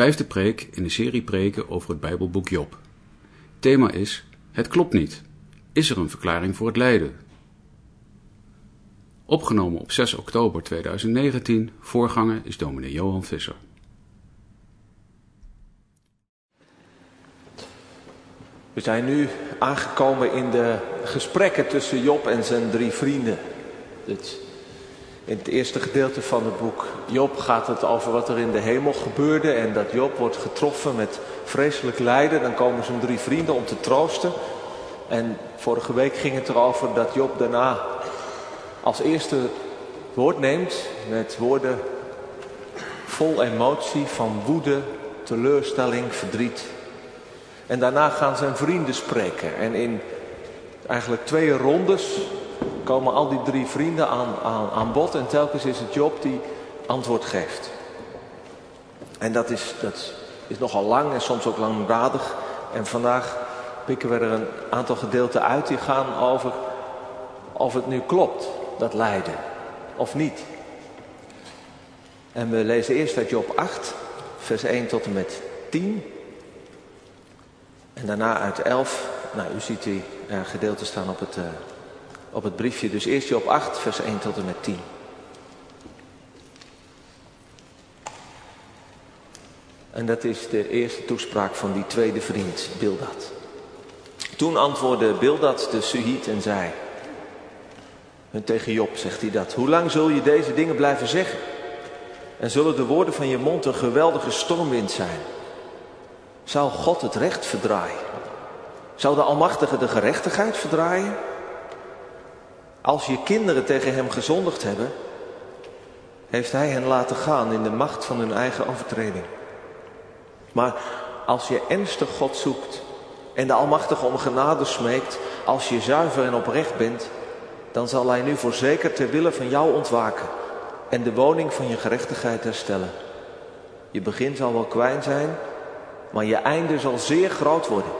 Vijfde preek in de serie preken over het Bijbelboek Job. Thema is: Het klopt niet. Is er een verklaring voor het lijden? Opgenomen op 6 oktober 2019. Voorganger is dominee Johan Visser. We zijn nu aangekomen in de gesprekken tussen Job en zijn drie vrienden. Dit in het eerste gedeelte van het boek Job gaat het over wat er in de hemel gebeurde en dat Job wordt getroffen met vreselijk lijden. Dan komen zijn drie vrienden om te troosten. En vorige week ging het erover dat Job daarna als eerste woord neemt met woorden vol emotie van woede, teleurstelling, verdriet. En daarna gaan zijn vrienden spreken. En in eigenlijk twee rondes komen al die drie vrienden aan, aan, aan bod en telkens is het Job die antwoord geeft. En dat is, dat is nogal lang en soms ook langdradig. En vandaag pikken we er een aantal gedeelten uit die gaan over of het nu klopt, dat lijden, of niet. En we lezen eerst uit Job 8, vers 1 tot en met 10. En daarna uit 11. Nou, u ziet die uh, gedeelten staan op het, uh, op het briefje. Dus eerst Job 8, vers 1 tot en met 10. En dat is de eerste toespraak van die tweede vriend, Bildad. Toen antwoordde Bildad de Suhiet en zei... En tegen Job zegt hij dat. Hoe lang zul je deze dingen blijven zeggen? En zullen de woorden van je mond een geweldige stormwind zijn? Zou God het recht verdraaien? Zou de Almachtige de gerechtigheid verdraaien? Als je kinderen tegen hem gezondigd hebben, heeft hij hen laten gaan in de macht van hun eigen overtreding. Maar als je ernstig God zoekt en de Almachtige om genade smeekt, als je zuiver en oprecht bent, dan zal hij nu voorzeker ter wille van jou ontwaken en de woning van je gerechtigheid herstellen. Je begin zal wel kwijn zijn, maar je einde zal zeer groot worden.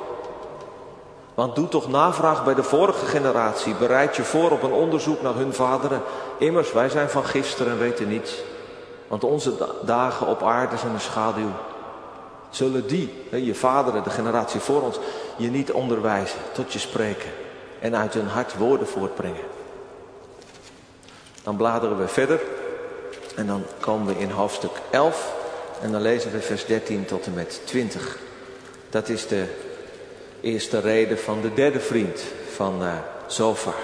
Want doe toch navraag bij de vorige generatie. Bereid je voor op een onderzoek naar hun vaderen. Immers, wij zijn van gisteren en weten niets. Want onze dagen op aarde zijn een schaduw. Zullen die, je vaderen, de generatie voor ons, je niet onderwijzen, tot je spreken en uit hun hart woorden voortbrengen? Dan bladeren we verder en dan komen we in hoofdstuk 11 en dan lezen we vers 13 tot en met 20. Dat is de eerste reden van de derde vriend van uh, Zofar.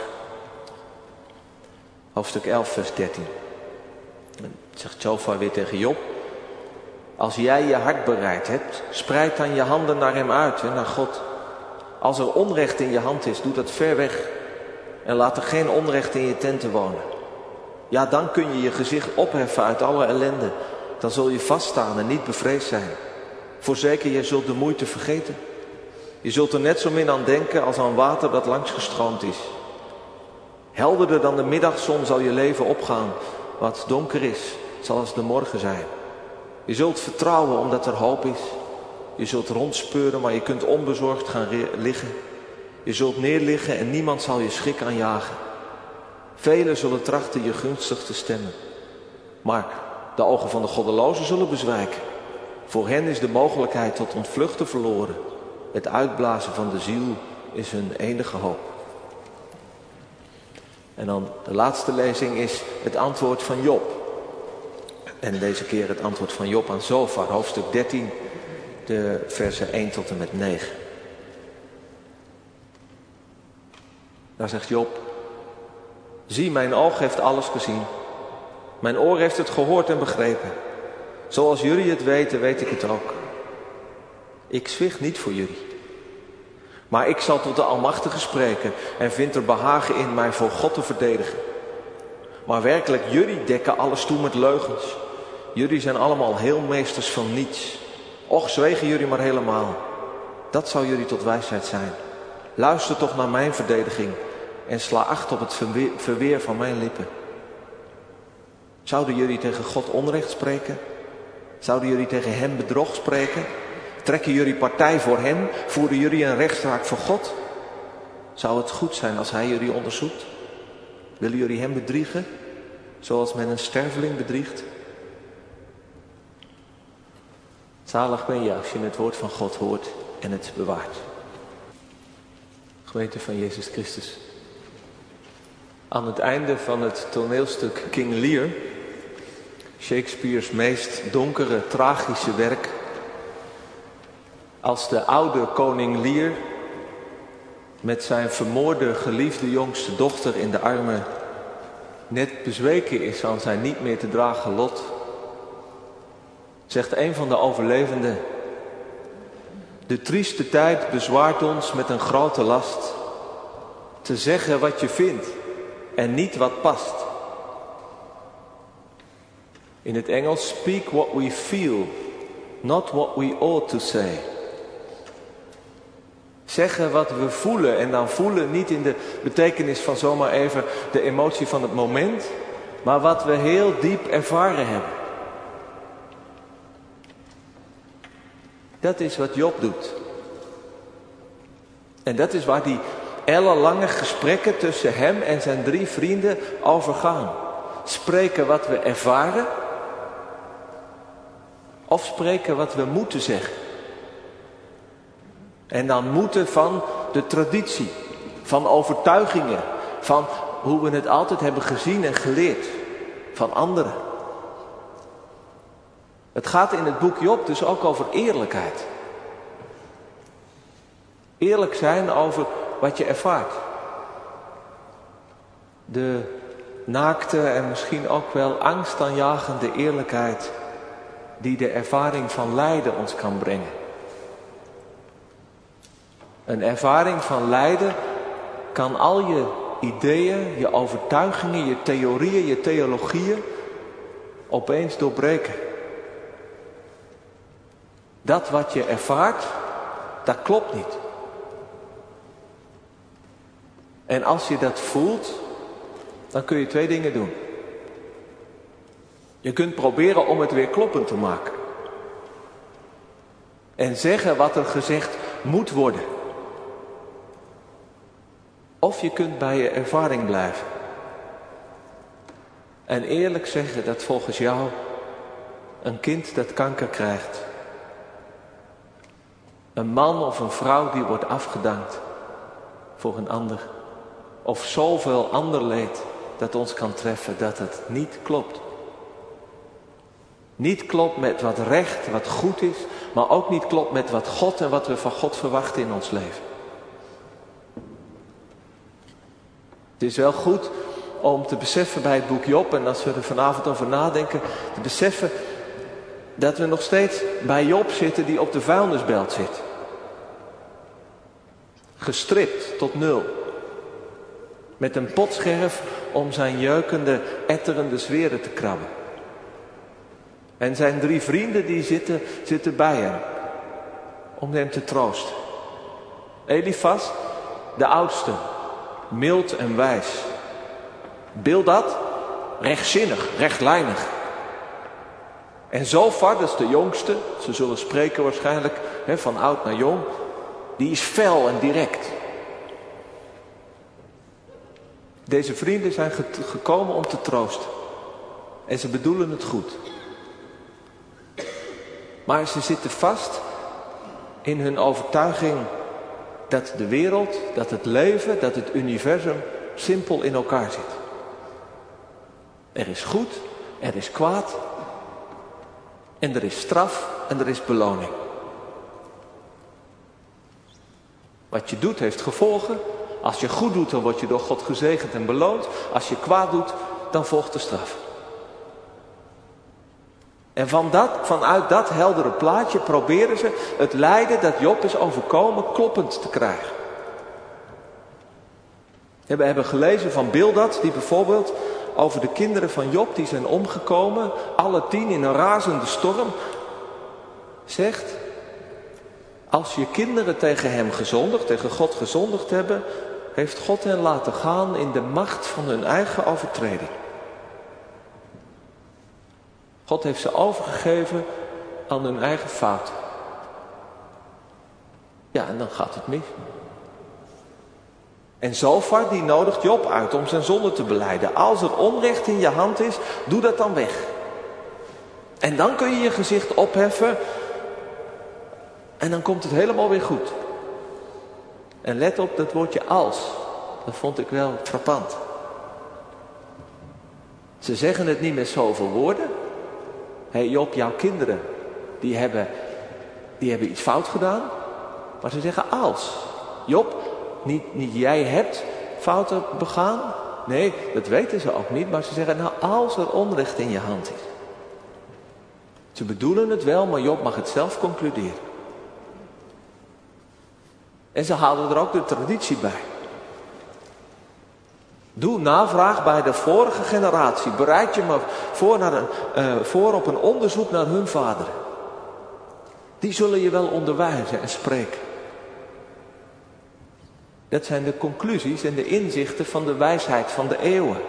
Hoofdstuk 11, vers 13. Dan zegt Zofar weer tegen Job. Als jij je hart bereid hebt, spreid dan je handen naar hem uit en naar God. Als er onrecht in je hand is, doe dat ver weg. En laat er geen onrecht in je tenten wonen. Ja, dan kun je je gezicht opheffen uit alle ellende. Dan zul je vaststaan en niet bevreesd zijn. Voorzeker, je zult de moeite vergeten. Je zult er net zo min aan denken als aan water dat langs gestroomd is. Helderder dan de middagzon zal je leven opgaan. Wat donker is, zal als de morgen zijn. Je zult vertrouwen omdat er hoop is. Je zult rondspeuren, maar je kunt onbezorgd gaan liggen. Je zult neerliggen en niemand zal je schrik aanjagen. Velen zullen trachten je gunstig te stemmen. Maar de ogen van de goddelozen zullen bezwijken. Voor hen is de mogelijkheid tot ontvluchten verloren. Het uitblazen van de ziel is hun enige hoop. En dan de laatste lezing is het antwoord van Job. En deze keer het antwoord van Job aan Zofar, hoofdstuk 13, de versen 1 tot en met 9. Daar zegt Job, zie mijn oog heeft alles gezien. Mijn oor heeft het gehoord en begrepen. Zoals jullie het weten, weet ik het ook. Ik zwicht niet voor jullie. Maar ik zal tot de Almachtige spreken en vind er behagen in mij voor God te verdedigen. Maar werkelijk, jullie dekken alles toe met leugens. Jullie zijn allemaal heel meesters van niets. Och, zwegen jullie maar helemaal. Dat zou jullie tot wijsheid zijn. Luister toch naar mijn verdediging en sla acht op het verweer van mijn lippen. Zouden jullie tegen God onrecht spreken? Zouden jullie tegen hem bedrog spreken? Trekken jullie partij voor hem? Voeren jullie een rechtszaak voor God? Zou het goed zijn als hij jullie onderzoekt? Willen jullie hem bedriegen, zoals men een sterveling bedriegt? Zalig ben je als je het woord van God hoort en het bewaart. Gemeente van Jezus Christus. Aan het einde van het toneelstuk King Lear, Shakespeare's meest donkere, tragische werk, als de oude koning Lear met zijn vermoorde geliefde jongste dochter in de armen net bezweken is aan zijn niet meer te dragen lot, zegt een van de overlevenden, de trieste tijd bezwaart ons met een grote last, te zeggen wat je vindt en niet wat past. In het Engels, speak what we feel, not what we ought to say. Zeggen wat we voelen en dan voelen niet in de betekenis van zomaar even de emotie van het moment, maar wat we heel diep ervaren hebben. Dat is wat Job doet. En dat is waar die ellenlange gesprekken tussen hem en zijn drie vrienden over gaan. Spreken wat we ervaren of spreken wat we moeten zeggen. En dan moeten van de traditie, van overtuigingen, van hoe we het altijd hebben gezien en geleerd, van anderen. Het gaat in het boek Job dus ook over eerlijkheid. Eerlijk zijn over wat je ervaart. De naakte en misschien ook wel angstaanjagende eerlijkheid die de ervaring van lijden ons kan brengen. Een ervaring van lijden kan al je ideeën, je overtuigingen, je theorieën, je theologieën opeens doorbreken. Dat wat je ervaart, dat klopt niet. En als je dat voelt, dan kun je twee dingen doen. Je kunt proberen om het weer kloppend te maken. En zeggen wat er gezegd moet worden. Of je kunt bij je ervaring blijven. En eerlijk zeggen dat volgens jou een kind dat kanker krijgt. Een man of een vrouw die wordt afgedankt voor een ander. Of zoveel ander leed dat ons kan treffen dat het niet klopt. Niet klopt met wat recht, wat goed is, maar ook niet klopt met wat God en wat we van God verwachten in ons leven. Het is wel goed om te beseffen bij het boek Job, en als we er vanavond over nadenken, te beseffen dat we nog steeds bij Job zitten die op de vuilnisbelt zit. Gestript tot nul. Met een potscherf om zijn jeukende, etterende zweren te krabben. En zijn drie vrienden die zitten, zitten bij hem. Om hem te troosten. Elifas, de oudste, mild en wijs. Bildad, rechtzinnig, rechtlijnig. En Zofar, dat is de jongste, ze zullen spreken waarschijnlijk hè, van oud naar jong, die is fel en direct. Deze vrienden zijn gekomen om te troosten. En ze bedoelen het goed. Maar ze zitten vast in hun overtuiging dat de wereld, dat het leven, dat het universum simpel in elkaar zit. Er is goed, er is kwaad en er is straf en er is beloning. Wat je doet heeft gevolgen. Als je goed doet, dan word je door God gezegend en beloond. Als je kwaad doet, dan volgt de straf. En van dat, vanuit dat heldere plaatje proberen ze het lijden dat Job is overkomen kloppend te krijgen. We hebben gelezen van Bildad, die bijvoorbeeld over de kinderen van Job die zijn omgekomen, alle tien in een razende storm, zegt, als je kinderen tegen hem gezondigd, tegen God gezondigd hebben, heeft God hen laten gaan in de macht van hun eigen overtreding. God heeft ze overgegeven aan hun eigen fout. Ja, en dan gaat het mis. En Zofar die nodigt Job uit om zijn zonde te beleiden. Als er onrecht in je hand is, doe dat dan weg. En dan kun je je gezicht opheffen En dan komt het helemaal weer goed. En let op dat woordje als. Dat vond ik wel frappant. Ze zeggen het niet met zoveel woorden. Hé hey Job, jouw kinderen, die hebben, die hebben iets fout gedaan. Maar ze zeggen als. Job, niet, niet jij hebt fouten begaan. Nee, dat weten ze ook niet. Maar ze zeggen, nou als er onrecht in je hand is. Ze bedoelen het wel, maar Job mag het zelf concluderen. En ze halen er ook de traditie bij. Doe navraag bij de vorige generatie. Bereid je maar voor, naar een, uh, voor op een onderzoek naar hun vader. Die zullen je wel onderwijzen en spreken. Dat zijn de conclusies en de inzichten van de wijsheid van de eeuwen.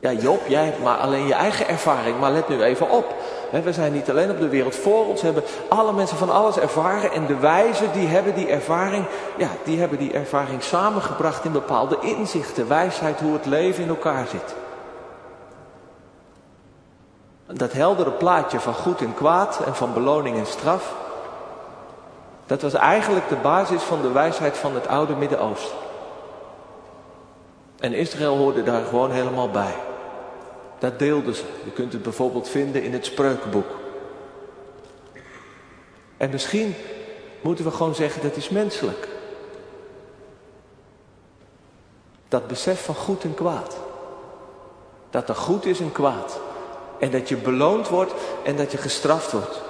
Ja, Job, jij hebt maar alleen je eigen ervaring, maar let nu even op. We zijn niet alleen op de wereld voor ons, hebben alle mensen van alles ervaren. En de wijzen die hebben die ervaring, ja, die hebben die ervaring samengebracht in bepaalde inzichten, wijsheid, hoe het leven in elkaar zit. Dat heldere plaatje van goed en kwaad en van beloning en straf, dat was eigenlijk de basis van de wijsheid van het oude Midden-Oosten. En Israël hoorde daar gewoon helemaal bij. Dat deelden ze. Je kunt het bijvoorbeeld vinden in het spreukenboek. En misschien moeten we gewoon zeggen dat is menselijk. Dat besef van goed en kwaad. Dat er goed is en kwaad. En dat je beloond wordt en dat je gestraft wordt.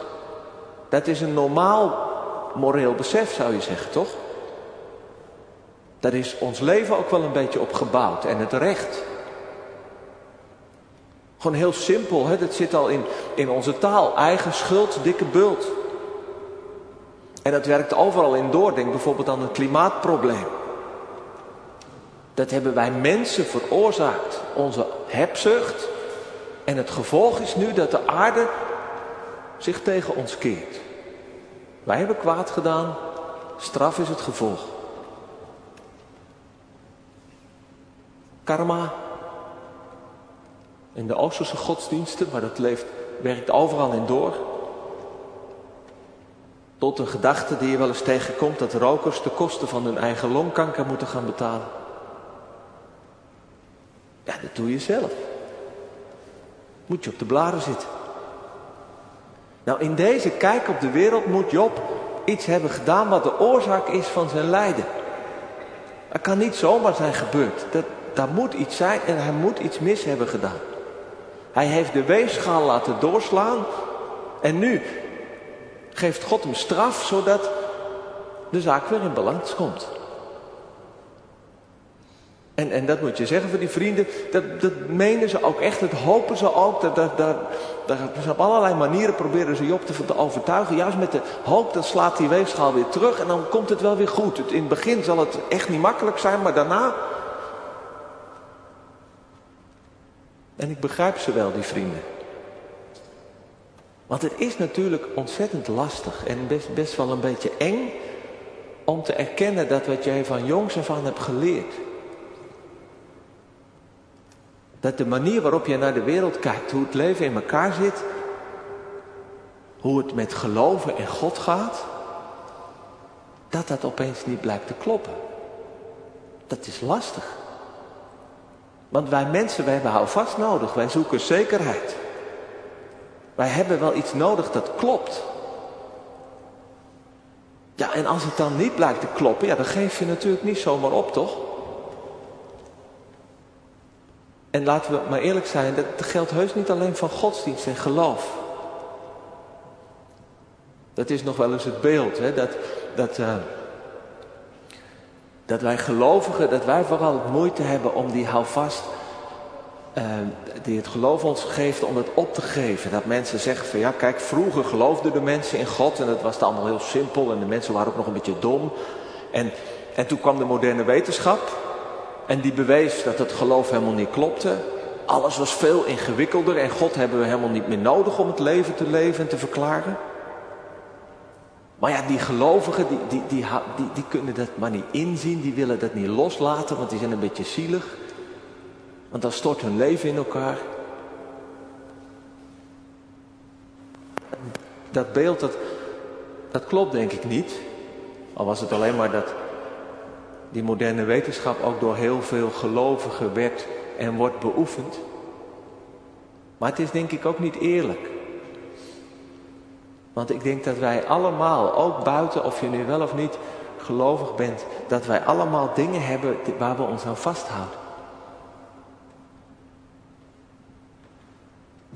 Dat is een normaal moreel besef zou je zeggen, toch? Daar is ons leven ook wel een beetje op gebouwd en het recht. Gewoon heel simpel, hè? dat zit al in, in onze taal. Eigen schuld, dikke bult. En dat werkt overal in door. Denk bijvoorbeeld aan het klimaatprobleem. Dat hebben wij mensen veroorzaakt. Onze hebzucht. En het gevolg is nu dat de aarde zich tegen ons keert. Wij hebben kwaad gedaan. Straf is het gevolg. Karma in de Oosterse godsdiensten, maar dat leeft, werkt overal in door. Tot een gedachte die je wel eens tegenkomt dat rokers de kosten van hun eigen longkanker moeten gaan betalen. Ja, dat doe je zelf. Moet je op de blaren zitten. Nou, in deze kijk op de wereld moet Job iets hebben gedaan wat de oorzaak is van zijn lijden. Dat kan niet zomaar zijn gebeurd. Dat, daar moet iets zijn en hij moet iets mis hebben gedaan. Hij heeft de weegschaal laten doorslaan. En nu geeft God hem straf zodat de zaak weer in balans komt. En, en dat moet je zeggen voor die vrienden, dat, dat menen ze ook echt, dat hopen ze ook. Dat, dat, dat, dat, op allerlei manieren proberen ze Job te, overtuigen. Juist met de hoop, dat slaat die weegschaal weer terug en dan komt het wel weer goed. in het begin zal het echt niet makkelijk zijn, maar daarna En ik begrijp ze wel, die vrienden. Want het is natuurlijk ontzettend lastig en best, best wel een beetje eng om te erkennen dat wat jij van jongs af aan hebt geleerd, dat de manier waarop je naar de wereld kijkt, hoe het leven in elkaar zit, hoe het met geloven in God gaat, dat dat opeens niet blijkt te kloppen. Dat is lastig. Want wij mensen, wij hebben houvast nodig. Wij zoeken zekerheid. Wij hebben wel iets nodig dat klopt. Ja, en als het dan niet blijkt te kloppen, ja, dan geef je natuurlijk niet zomaar op, toch? En laten we maar eerlijk zijn, dat geldt heus niet alleen van godsdienst en geloof. Dat is nog wel eens het beeld, hè? dat, dat, uh, dat wij gelovigen, dat wij vooral moeite hebben om die houvast uh, die het geloof ons geeft om het op te geven. Dat mensen zeggen van ja kijk vroeger geloofden de mensen in God en het was allemaal heel simpel en de mensen waren ook nog een beetje dom. En, en toen kwam de moderne wetenschap en die bewees dat het geloof helemaal niet klopte. Alles was veel ingewikkelder en God hebben we helemaal niet meer nodig om het leven te leven en te verklaren. Maar ja, die gelovigen, die, die, die, die, kunnen dat maar niet inzien, die willen dat niet loslaten, want die zijn een beetje zielig. Want dan stort hun leven in elkaar. dat beeld, dat, dat klopt denk ik niet. Al was het alleen maar dat die moderne wetenschap ook door heel veel gelovigen werd en wordt beoefend. Maar het is denk ik ook niet eerlijk. Want ik denk dat wij allemaal, ook buiten of je nu wel of niet gelovig bent, dat wij allemaal dingen hebben waar we ons aan vasthouden.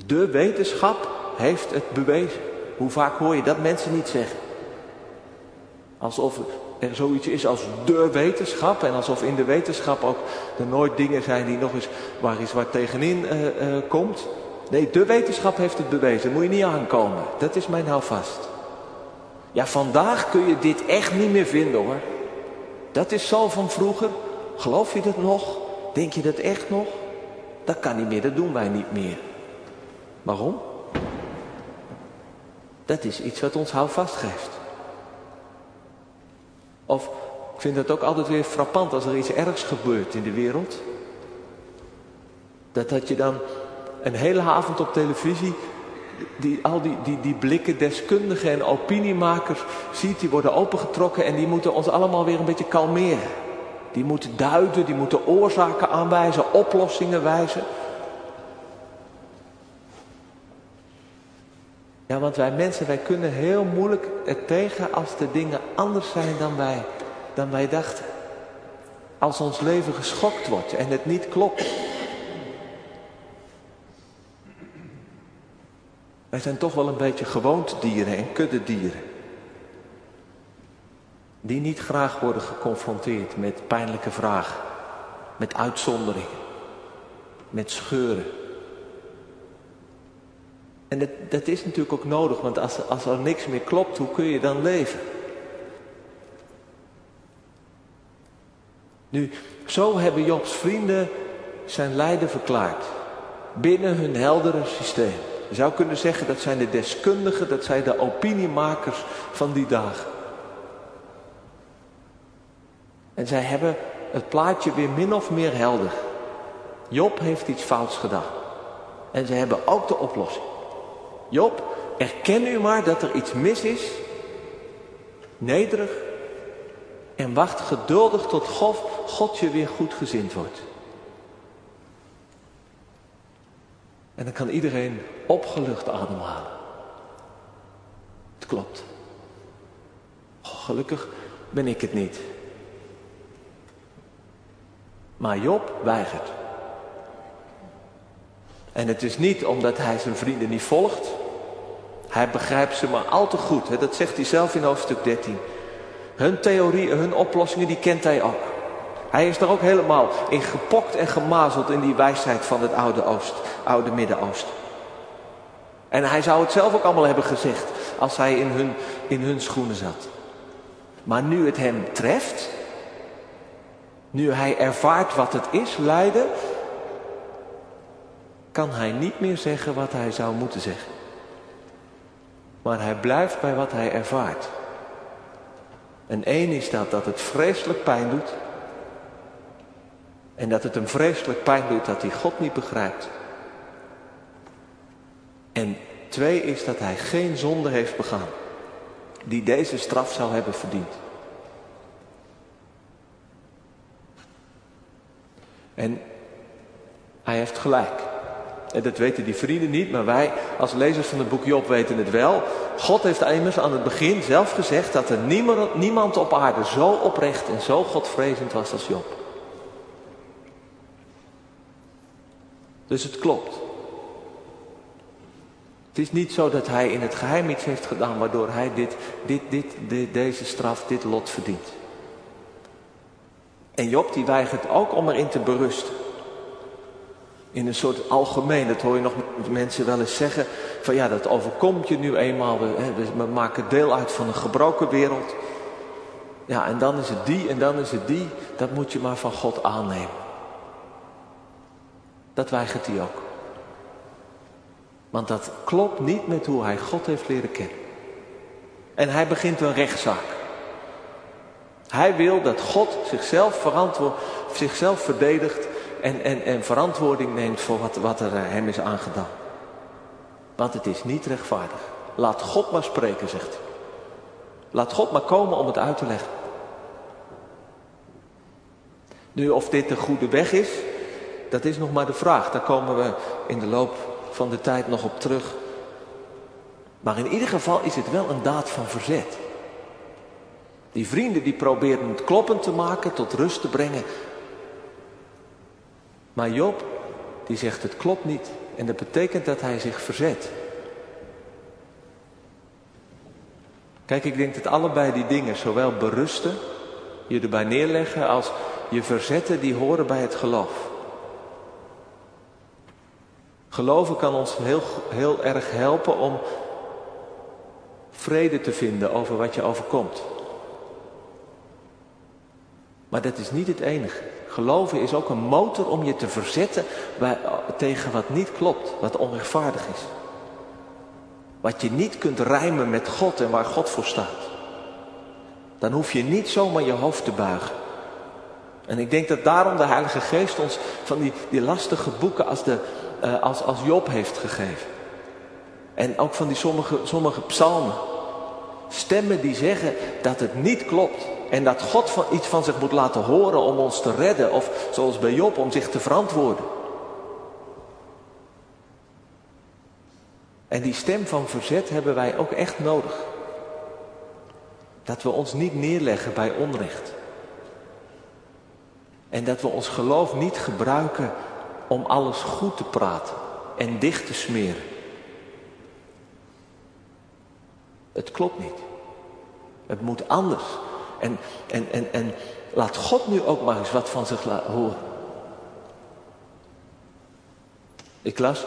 De wetenschap heeft het bewezen. Hoe vaak hoor je dat mensen niet zeggen? Alsof er zoiets is als de wetenschap. En alsof in de wetenschap ook er nooit dingen zijn die nog eens waar eens wat tegenin uh, uh, komt. Nee, de wetenschap heeft het bewezen. Moet je niet aankomen. Dat is mijn houvast. Ja, vandaag kun je dit echt niet meer vinden hoor. Dat is zo van vroeger. Geloof je dat nog? Denk je dat echt nog? Dat kan niet meer, dat doen wij niet meer. Waarom? Dat is iets wat ons houvast geeft. Of ik vind het ook altijd weer frappant als er iets ergs gebeurt in de wereld. Dat, dat je dan een hele avond op televisie die, al die, die, die blikken deskundigen en opiniemakers ziet, die worden opengetrokken en die moeten ons allemaal weer een beetje kalmeren. Die moeten duiden, die moeten oorzaken aanwijzen, oplossingen wijzen. Ja, want wij mensen, wij kunnen heel moeilijk het tegen als de dingen anders zijn dan wij, dan wij dachten. Als ons leven geschokt wordt en het niet klopt. Wij zijn toch wel een beetje gewoontedieren en kuddedieren. Die niet graag worden geconfronteerd met pijnlijke vragen, met uitzonderingen, met scheuren. En dat, dat is natuurlijk ook nodig, want als, als er niks meer klopt, hoe kun je dan leven? Nu, zo hebben Jobs vrienden zijn lijden verklaard. Binnen hun heldere systeem. Je zou kunnen zeggen dat zijn de deskundigen, dat zijn de opiniemakers van die dagen. En zij hebben het plaatje weer min of meer helder. Job heeft iets fouts gedaan. En ze hebben ook de oplossing. Job, erken u maar dat er iets mis is. Nederig. En wacht geduldig tot God, God je weer goed gezind wordt. En dan kan iedereen opgelucht ademhalen. Het klopt. Oh, gelukkig ben ik het niet. Maar Job weigert. En het is niet omdat hij zijn vrienden niet volgt. Hij begrijpt ze maar al te goed. Hè? Dat zegt hij zelf in hoofdstuk 13. Hun theorieën, hun oplossingen, die kent hij ook. Hij is er ook helemaal in gepokt en gemazeld in die wijsheid van het oude, Oost, oude Midden-Oosten. En hij zou het zelf ook allemaal hebben gezegd als hij in hun, in hun schoenen zat. Maar nu het hem treft, nu hij ervaart wat het is, lijden, kan hij niet meer zeggen wat hij zou moeten zeggen. Maar hij blijft bij wat hij ervaart. En één is dat, dat het vreselijk pijn doet. En dat het hem vreselijk pijn doet dat hij God niet begrijpt. En twee is dat hij geen zonde heeft begaan. Die deze straf zou hebben verdiend. En hij heeft gelijk. En dat weten die vrienden niet, maar wij als lezers van het boek Job weten het wel. God heeft immers aan het begin zelf gezegd dat er niemand, op aarde zo oprecht en zo godvrezend was als Job. Dus het klopt. Het is niet zo dat hij in het geheim iets heeft gedaan waardoor hij dit, dit, dit, deze straf, dit lot verdient. En Job die weigert ook om erin te berusten. In een soort algemeen, dat hoor je nog mensen wel eens zeggen. Van ja, dat overkomt je nu eenmaal. We, we maken deel uit van een gebroken wereld. Ja, en dan is het die en dan is het die. Dat moet je maar van God aannemen. Dat weigert hij ook. Want dat klopt niet met hoe hij God heeft leren kennen. En hij begint een rechtszaak. Hij wil dat God zichzelf, verantwoord, zichzelf verdedigt en, en, en verantwoording neemt voor wat, wat er eh, hem is aangedaan. Want het is niet rechtvaardig. Laat God maar spreken, zegt hij. Laat God maar komen om het uit te leggen. Nu, of dit de goede weg is, dat is nog maar de vraag. Daar komen we in de loop van de tijd nog op terug. Maar in ieder geval is het wel een daad van verzet. Die vrienden die proberen het kloppend te maken, tot rust te brengen. Maar Job, die zegt het klopt niet. En dat betekent dat hij zich verzet. Kijk, ik denk dat allebei die dingen, zowel berusten, je erbij neerleggen, als je verzetten, die horen bij het geloof. Geloven kan ons heel, heel erg helpen om vrede te vinden over wat je overkomt. Maar dat is niet het enige. Geloven is ook een motor om je te verzetten bij, tegen wat niet klopt, wat onrechtvaardig is. Wat je niet kunt rijmen met God en waar God voor staat. Dan hoef je niet zomaar je hoofd te buigen. En ik denk dat daarom de Heilige Geest ons van die, die lastige boeken als, de, uh, als, als Job heeft gegeven. En ook van die sommige, sommige psalmen. Stemmen die zeggen dat het niet klopt. En dat God van, iets van zich moet laten horen om ons te redden. Of zoals bij Job om zich te verantwoorden. En die stem van verzet hebben wij ook echt nodig. Dat we ons niet neerleggen bij onrecht. En dat we ons geloof niet gebruiken om alles goed te praten en dicht te smeren. Het klopt niet. Het moet anders. En, en, en, en laat God nu ook maar eens wat van zich horen. Ik las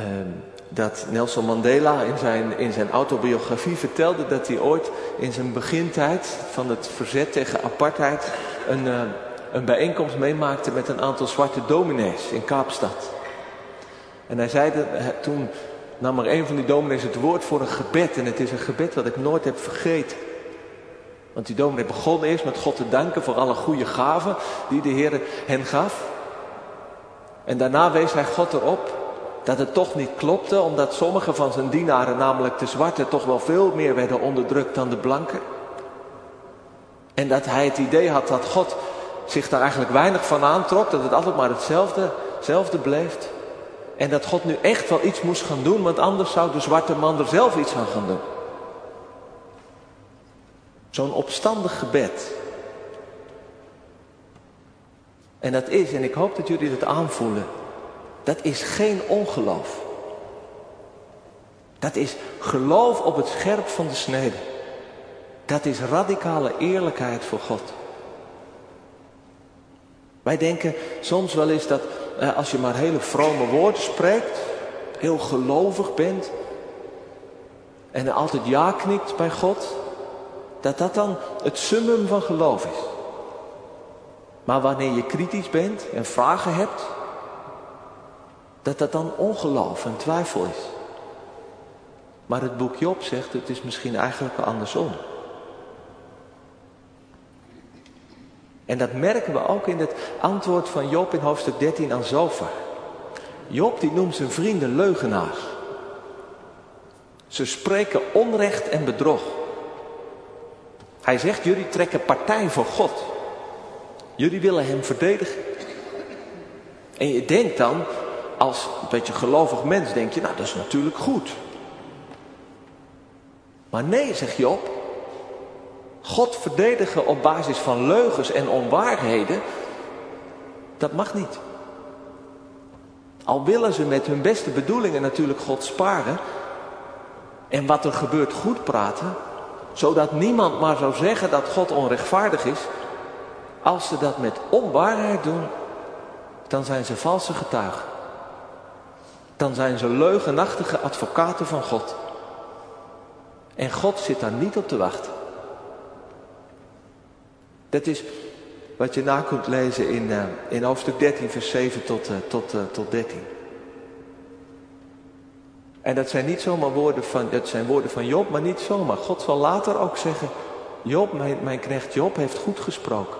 uh, dat Nelson Mandela in zijn, in zijn autobiografie vertelde dat hij ooit in zijn begintijd van het verzet tegen apartheid een, uh, een bijeenkomst meemaakte met een aantal zwarte dominees in Kaapstad. En hij zei dat, toen nam er een van die dominees het woord voor een gebed. En het is een gebed wat ik nooit heb vergeten. Want die dominee begon eerst met God te danken voor alle goede gaven die de Heer hen gaf. En daarna wees hij God erop dat het toch niet klopte, omdat sommige van zijn dienaren, namelijk de zwarte, toch wel veel meer werden onderdrukt dan de blanken. En dat hij het idee had dat God zich daar eigenlijk weinig van aantrok, dat het altijd maar hetzelfde, hetzelfde bleef. En dat God nu echt wel iets moest gaan doen, want anders zou de zwarte man er zelf iets aan gaan doen. Zo'n opstandig gebed. En dat is, en ik hoop dat jullie het aanvoelen, dat is geen ongeloof. Dat is geloof op het scherp van de snede. Dat is radicale eerlijkheid voor God. Wij denken soms wel eens dat eh, als je maar hele vrome woorden spreekt, heel gelovig bent en altijd ja knikt bij God, dat dat dan het summum van geloof is. Maar wanneer je kritisch bent en vragen hebt, dat dat dan ongeloof en twijfel is. Maar het boek Job zegt, het is misschien eigenlijk andersom. En dat merken we ook in het antwoord van Job in hoofdstuk 13 aan Zofa. Job die noemt zijn vrienden leugenaars. Ze spreken onrecht en bedrog. Hij zegt, jullie trekken partij voor God. Jullie willen hem verdedigen. En je denkt dan, als een beetje gelovig mens, denk je, nou dat is natuurlijk goed. Maar nee, zegt Job, God verdedigen op basis van leugens en onwaarheden, dat mag niet. Al willen ze met hun beste bedoelingen natuurlijk God sparen en wat er gebeurt goed praten, zodat niemand maar zou zeggen dat God onrechtvaardig is. Als ze dat met onwaarheid doen, dan zijn ze valse getuigen. Dan zijn ze leugenachtige advocaten van God. En God zit daar niet op te wachten. Dat is wat je na kunt lezen in, uh, in hoofdstuk 13, vers 7 tot, uh, tot, uh, tot 13. En dat zijn niet zomaar woorden van, dat zijn woorden van Job, maar niet zomaar. God zal later ook zeggen, Job, mijn, mijn knecht Job heeft goed gesproken.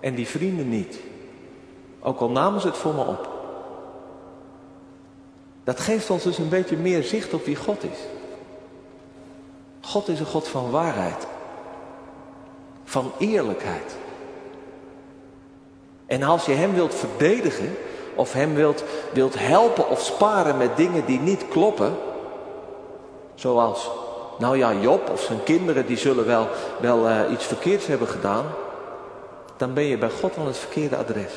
En die vrienden niet. Ook al namen ze het voor me op. Dat geeft ons dus een beetje meer zicht op wie God is. God is een God van waarheid. Van eerlijkheid. En als je Hem wilt verdedigen, of Hem wilt, wilt helpen of sparen met dingen die niet kloppen, zoals, nou ja, Job of zijn kinderen, die zullen wel, wel uh, iets verkeerds hebben gedaan, dan ben je bij God aan het verkeerde adres.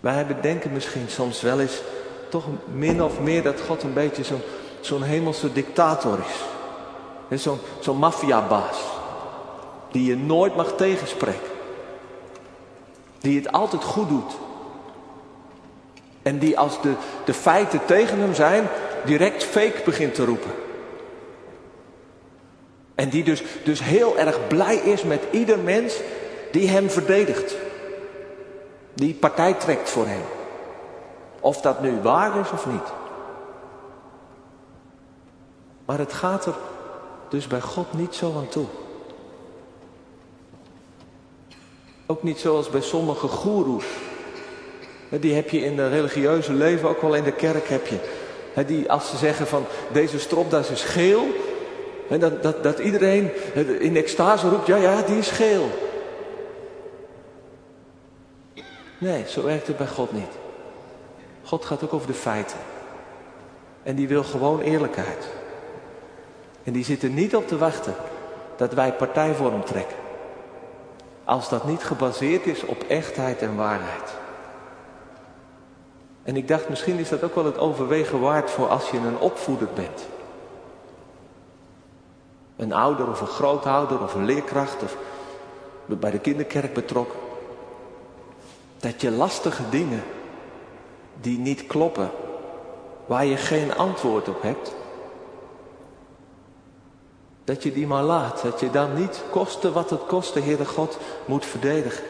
Wij denken misschien soms wel eens toch min of meer dat God een beetje zo'n zo'n hemelse dictator is. Zo'n zo'n maffiabaas. Die je nooit mag tegenspreken. Die het altijd goed doet. En die als de, de feiten tegen hem zijn, direct fake begint te roepen. En die dus, dus heel erg blij is met ieder mens die hem verdedigt. Die partij trekt voor hem. Of dat nu waar is of niet. Maar het gaat er dus bij God niet zo aan toe. Ook niet zoals bij sommige goeroes. Die heb je in het religieuze leven, ook wel in de kerk heb je. Die als ze zeggen van deze stropdas is geel. Dat, dat, dat iedereen in extase roept, ja ja die is geel. Nee, zo werkt het bij God niet. God gaat ook over de feiten. En die wil gewoon eerlijkheid. En die zit er niet op te wachten dat wij partij voor hem trekken. Als dat niet gebaseerd is op echtheid en waarheid. En ik dacht, misschien is dat ook wel het overwegen waard voor als je een opvoeder bent. Een ouder of een grootouder of een leerkracht of bij de kinderkerk betrokken. Dat je lastige dingen die niet kloppen, waar je geen antwoord op hebt, dat je die maar laat. Dat je dan niet, koste wat het koste, Heere God, moet verdedigen.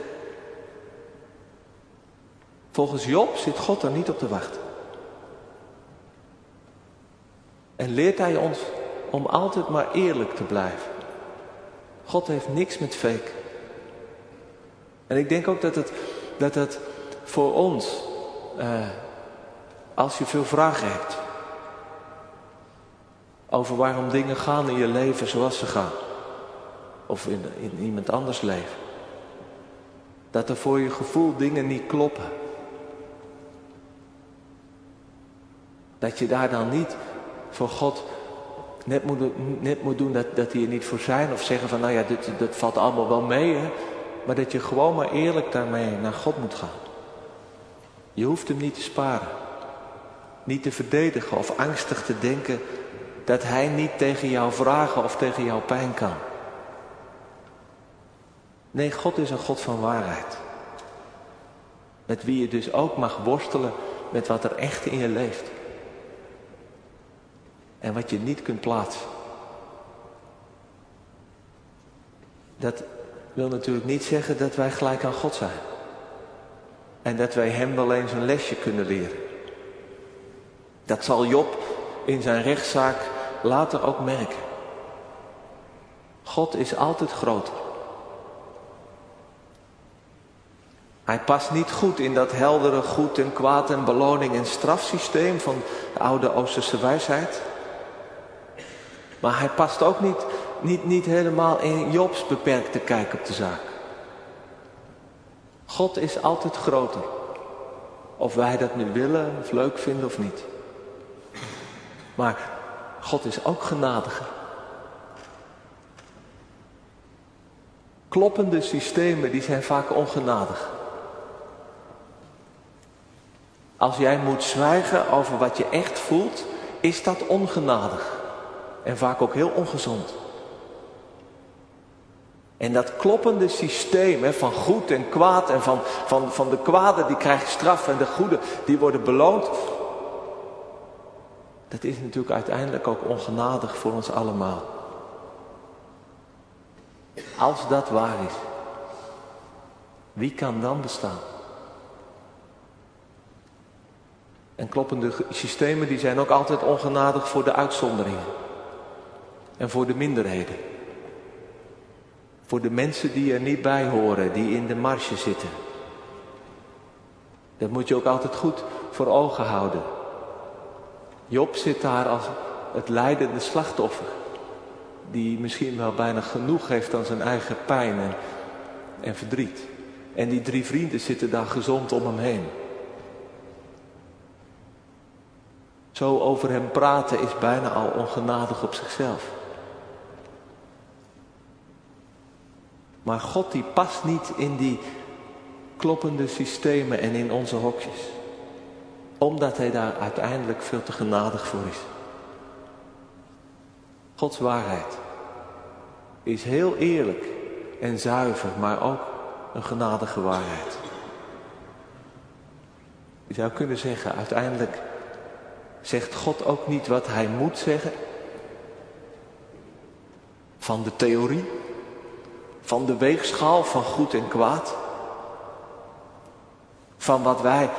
Volgens Job zit God er niet op te wachten. En leert hij ons om altijd maar eerlijk te blijven. God heeft niks met fake. En ik denk ook dat het, dat het voor ons, uh, als je veel vragen hebt, over waarom dingen gaan in je leven zoals ze gaan, of in, in iemand anders leven, dat er voor je gevoel dingen niet kloppen. Dat je daar dan niet voor God net moet, net moet doen dat, dat hij er niet voor zijn. Of zeggen van nou ja, dit, dit valt allemaal wel mee. Maar dat je gewoon maar eerlijk daarmee naar God moet gaan. Je hoeft hem niet te sparen. Niet te verdedigen of angstig te denken dat hij niet tegen jouw vragen of tegen jouw pijn kan. Nee, God is een God van waarheid. Met wie je dus ook mag worstelen met wat er echt in je leeft. En wat je niet kunt plaatsen. Dat wil natuurlijk niet zeggen dat wij gelijk aan God zijn. En dat wij hem wel eens een lesje kunnen leren. Dat zal Job in zijn rechtszaak later ook merken. God is altijd groter. Hij past niet goed in dat heldere goed en kwaad en beloning en strafsysteem van de oude Oosterse wijsheid. Maar hij past ook niet, niet, niet helemaal in Jobs beperkte kijk op de zaak. God is altijd groter. Of wij dat nu willen of leuk vinden of niet. Maar God is ook genadiger. Kloppende systemen die zijn vaak ongenadig. Als jij moet zwijgen over wat je echt voelt, is dat ongenadig. En vaak ook heel ongezond. En dat kloppende systeem hè, van goed en kwaad en van, van, van de kwade die krijgen straf en de goede die worden beloond. Dat is natuurlijk uiteindelijk ook ongenadig voor ons allemaal. Als dat waar is, wie kan dan bestaan? En kloppende systemen die zijn ook altijd ongenadig voor de uitzonderingen. En voor de minderheden. Voor de mensen die er niet bij horen, die in de marge zitten. Dat moet je ook altijd goed voor ogen houden. Job zit daar als het leidende slachtoffer. Die misschien wel bijna genoeg heeft aan zijn eigen pijn en, en verdriet. En die drie vrienden zitten daar gezond om hem heen. Zo over hem praten is bijna al ongenadig op zichzelf. Maar God die past niet in die kloppende systemen en in onze hokjes. Omdat hij daar uiteindelijk veel te genadig voor is. Gods waarheid is heel eerlijk en zuiver, maar ook een genadige waarheid. Je zou kunnen zeggen, uiteindelijk zegt God ook niet wat hij moet zeggen. Van de theorie, van de weegschaal van goed en kwaad. Van wat wij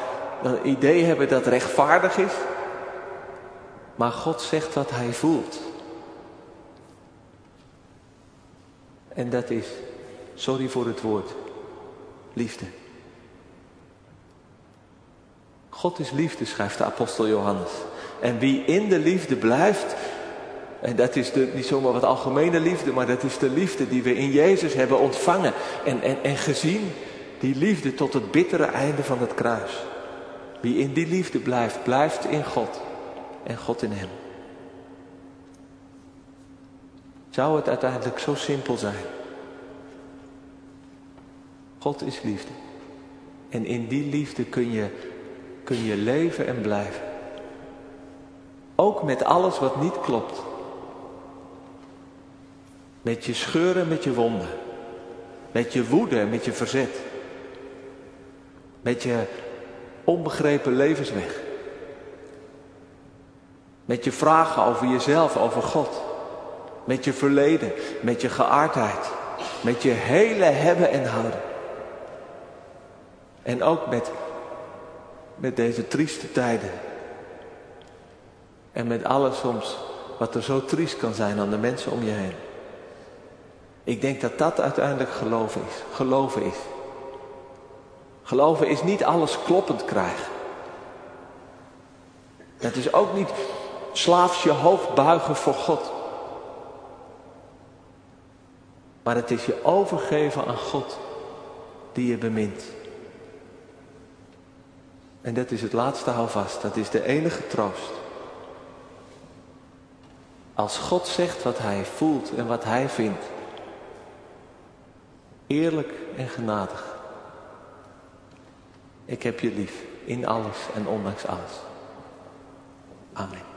een idee hebben dat rechtvaardig is. Maar God zegt wat hij voelt. En dat is, sorry voor het woord, liefde. God is liefde, schrijft de apostel Johannes. En wie in de liefde blijft, en dat is de, niet zomaar wat algemene liefde, maar dat is de liefde die we in Jezus hebben ontvangen en, en, en gezien. Die liefde tot het bittere einde van het kruis. Wie in die liefde blijft, blijft in God en God in hem. Zou het uiteindelijk zo simpel zijn? God is liefde. En in die liefde kun je, kun je leven en blijven. Ook met alles wat niet klopt. Met je scheuren, met je wonden. Met je woede, met je verzet. Met je onbegrepen levensweg. Met je vragen over jezelf, over God. Met je verleden, met je geaardheid. Met je hele hebben en houden. En ook met, met deze trieste tijden. En met alles soms wat er zo triest kan zijn aan de mensen om je heen. Ik denk dat dat uiteindelijk geloven is. Geloven is. Geloven is niet alles kloppend krijgen. Dat is ook niet slaafs je hoofd buigen voor God. Maar het is je overgeven aan God die je bemint. En dat is het laatste houvast. Dat is de enige troost. Als God zegt wat hij voelt en wat hij vindt. Eerlijk en genadig. Ik heb je lief in alles en ondanks alles. Amen.